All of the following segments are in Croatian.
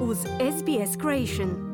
uz SBS Creation.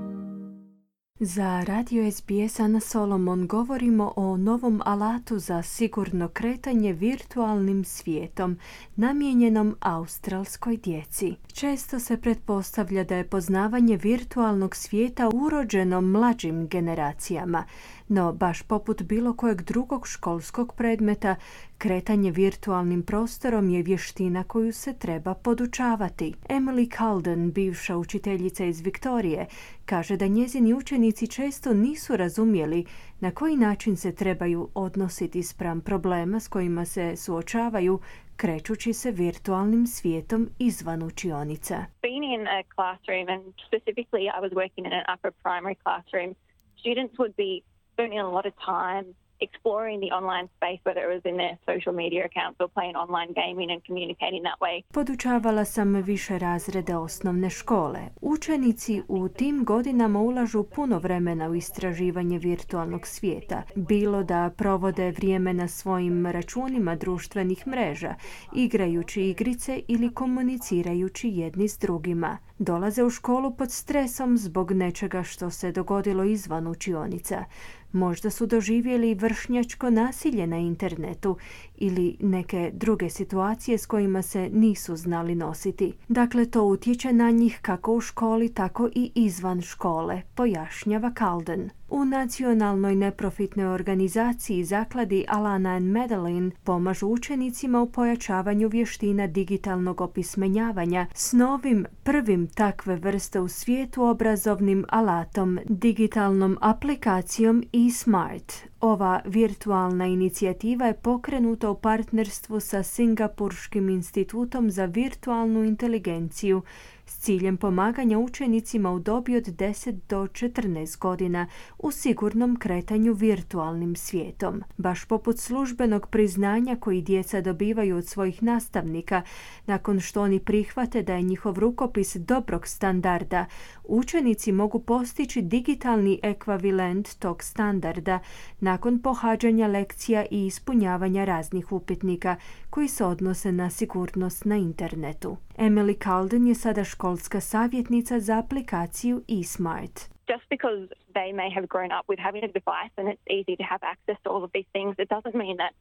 Za radio SBS Ana Solomon govorimo o novom alatu za sigurno kretanje virtualnim svijetom namijenjenom australskoj djeci. Često se pretpostavlja da je poznavanje virtualnog svijeta urođeno mlađim generacijama, no baš poput bilo kojeg drugog školskog predmeta, kretanje virtualnim prostorom je vještina koju se treba podučavati. Emily Calden, bivša učiteljica iz Viktorije, kaže da njezini učenici često nisu razumjeli na koji način se trebaju odnositi spram problema s kojima se suočavaju krećući se virtualnim svijetom izvan učionica. Being in a classroom and specifically I was working in an upper primary classroom, students would be spending a lot of time exploring the online space, whether it was in their social media accounts or playing online gaming and communicating that way. Podučavala sam više razrede osnovne škole. Učenici u tim godinama ulažu puno vremena u istraživanje virtualnog svijeta, bilo da provode vrijeme na svojim računima društvenih mreža, igrajući igrice ili komunicirajući jedni s drugima. Dolaze u školu pod stresom zbog nečega što se dogodilo izvan učionica. Možda su doživjeli vršnjačko nasilje na internetu ili neke druge situacije s kojima se nisu znali nositi. Dakle, to utječe na njih kako u školi, tako i izvan škole, pojašnjava Calden. U nacionalnoj neprofitnoj organizaciji zakladi Alana and Madeline pomažu učenicima u pojačavanju vještina digitalnog opismenjavanja s novim prvim takve vrste u svijetu obrazovnim alatom, digitalnom aplikacijom eSmart. Ova virtualna inicijativa je pokrenuta u partnerstvu sa Singapurškim institutom za virtualnu inteligenciju s ciljem pomaganja učenicima u dobi od 10 do 14 godina u sigurnom kretanju virtualnim svijetom. Baš poput službenog priznanja koji djeca dobivaju od svojih nastavnika nakon što oni prihvate da je njihov rukopis dobrog standarda, učenici mogu postići digitalni ekvivalent tog standarda nakon pohađanja lekcija i ispunjavanja raznih upitnika koji se odnose na sigurnost na internetu. Emily Calden je sada školska savjetnica za aplikaciju eSmart. Just because they may have grown up with having a device and it's easy to have access to all of these things, it doesn't mean that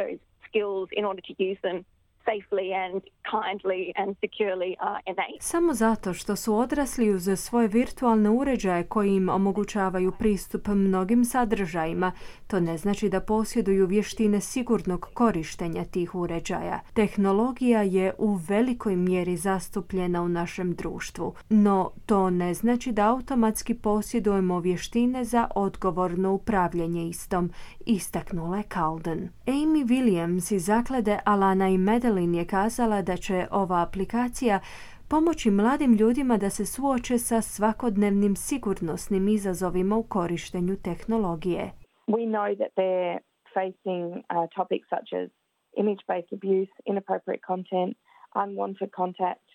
those skills, in order to use them, safely and kindly and securely are innate. Samo zato što su odrasli uz svoje virtualne uređaje koji im omogućavaju pristup mnogim sadržajima, to ne znači da posjeduju vještine sigurnog korištenja tih uređaja. Tehnologija je u velikoj mjeri zastupljena u našem društvu, no to ne znači da automatski posjedujemo vještine za odgovorno upravljanje istom, istaknula je Calden. Amy Williams iz zaklade Alana i Madeline je kazala da će ova aplikacija pomoći mladim ljudima da se suoče sa svakodnevnim sigurnosnim izazovima u korištenju tehnologije. We know that they're facing uh, topics such as image-based abuse, inappropriate content, unwanted contact,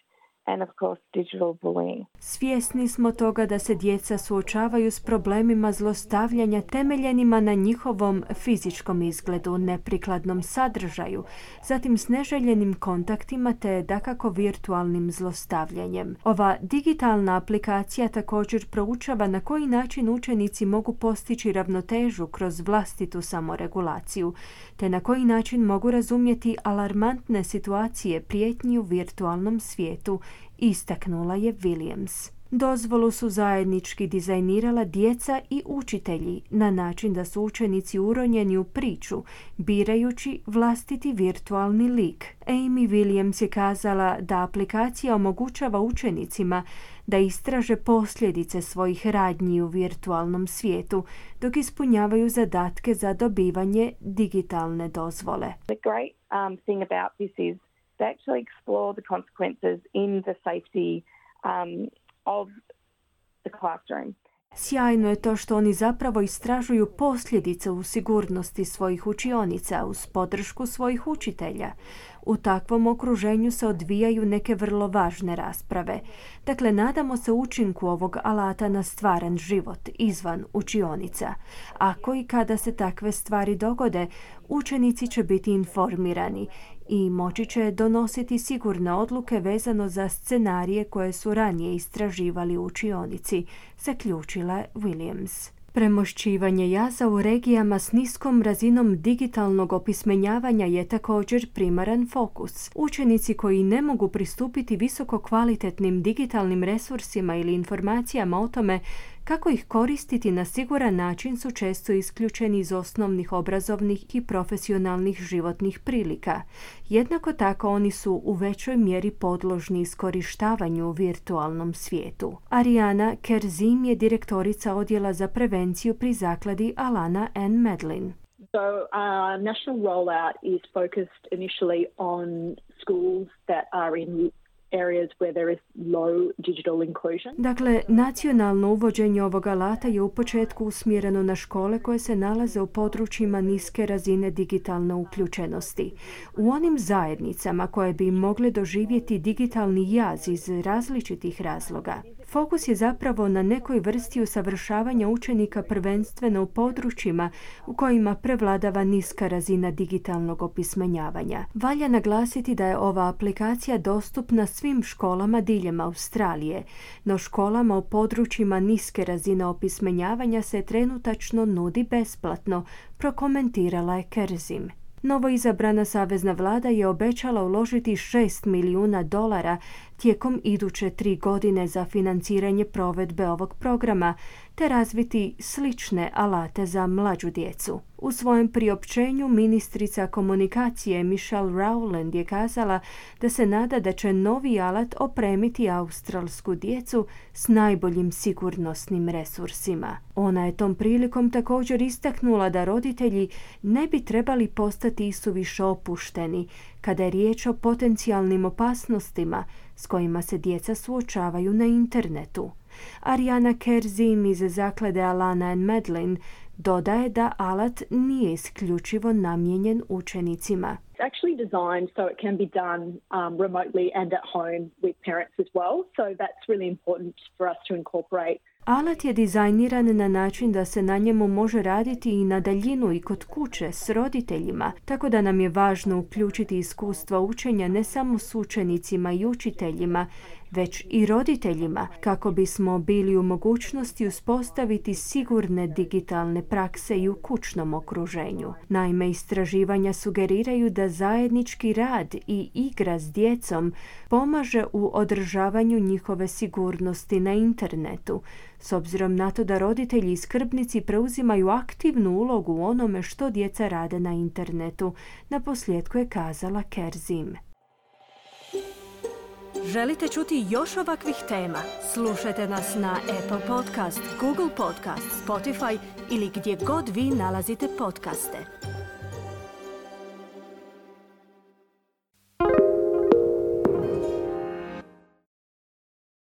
and of course digital bullying. Svjesni smo toga da se djeca suočavaju s problemima zlostavljanja temeljenima na njihovom fizičkom izgledu, neprikladnom sadržaju, zatim s neželjenim kontaktima te dakako virtualnim zlostavljanjem. Ova digitalna aplikacija također proučava na koji način učenici mogu postići ravnotežu kroz vlastitu samoregulaciju, te na koji način mogu razumjeti alarmantne situacije prijetnji u virtualnom svijetu istaknula je Williams. Dozvolu su zajednički dizajnirala djeca i učitelji na način da su učenici uronjeni u priču, birajući vlastiti virtualni lik. Amy Williams je kazala da aplikacija omogućava učenicima da istraže posljedice svojih radnji u virtualnom svijetu dok ispunjavaju zadatke za dobivanje digitalne dozvole. The great um, thing about this is to actually explore the consequences in the safety um, of the classroom. Sjajno je to što oni zapravo istražuju posljedice u sigurnosti svojih učionica uz podršku svojih učitelja. U takvom okruženju se odvijaju neke vrlo važne rasprave. Dakle, nadamo se učinku ovog alata na stvaran život izvan učionica. Ako i kada se takve stvari dogode, učenici će biti informirani i moći će donositi sigurne odluke vezano za scenarije koje su ranije istraživali učionici, zaključila Williams. Premošćivanje jaza u regijama s niskom razinom digitalnog opismenjavanja je također primaran fokus. Učenici koji ne mogu pristupiti visoko kvalitetnim digitalnim resursima ili informacijama o tome kako ih koristiti na siguran način su često isključeni iz osnovnih obrazovnih i profesionalnih životnih prilika. Jednako tako oni su u većoj mjeri podložni iskorištavanju u virtualnom svijetu. Ariana Kerzim je direktorica odjela za prevenciju pri zakladi Alana N. Medlin. So our national rollout is focused initially on schools that are in areas where there is low digital inclusion. Dakle, nacionalno uvođenje ovog alata je u početku usmjereno na škole koje se nalaze u područjima niske razine digitalne uključenosti. U onim zajednicama koje bi mogle doživjeti digitalni jaz iz različitih razloga. Fokus je zapravo na nekoj vrsti usavršavanja učenika prvenstveno u područjima u kojima prevladava niska razina digitalnog opismenjavanja. Valja naglasiti da je ova aplikacija dostupna svim školama diljem Australije, no školama u područjima niske razine opismenjavanja se trenutačno nudi besplatno, prokomentirala je Kerzim. Novo izabrana savezna vlada je obećala uložiti 6 milijuna dolara tijekom iduće tri godine za financiranje provedbe ovog programa te razviti slične alate za mlađu djecu. U svojem priopćenju ministrica komunikacije Michelle Rowland je kazala da se nada da će novi alat opremiti australsku djecu s najboljim sigurnosnim resursima. Ona je tom prilikom također istaknula da roditelji ne bi trebali postati isuviše opušteni kada je riječ o potencijalnim opasnostima s kojima se djeca suočavaju na internetu. Ariana Kerzim iz zaklade Alana and Medlin dodaje da alat nije isključivo namijenjen učenicima. It's actually designed so it can be done um, remotely and at home with parents as well. So that's really important for us to incorporate Alat je dizajniran na način da se na njemu može raditi i na daljinu i kod kuće s roditeljima, tako da nam je važno uključiti iskustva učenja ne samo s učenicima i učiteljima, već i roditeljima kako bismo bili u mogućnosti uspostaviti sigurne digitalne prakse i u kućnom okruženju. Naime, istraživanja sugeriraju da zajednički rad i igra s djecom pomaže u održavanju njihove sigurnosti na internetu, s obzirom na to da roditelji i skrbnici preuzimaju aktivnu ulogu u onome što djeca rade na internetu, na posljedku je kazala Kerzim. Želite čuti još ovakvih tema? Slušajte nas na Apple Podcast, Google Podcast, Spotify ili gdje god vi nalazite podcaste.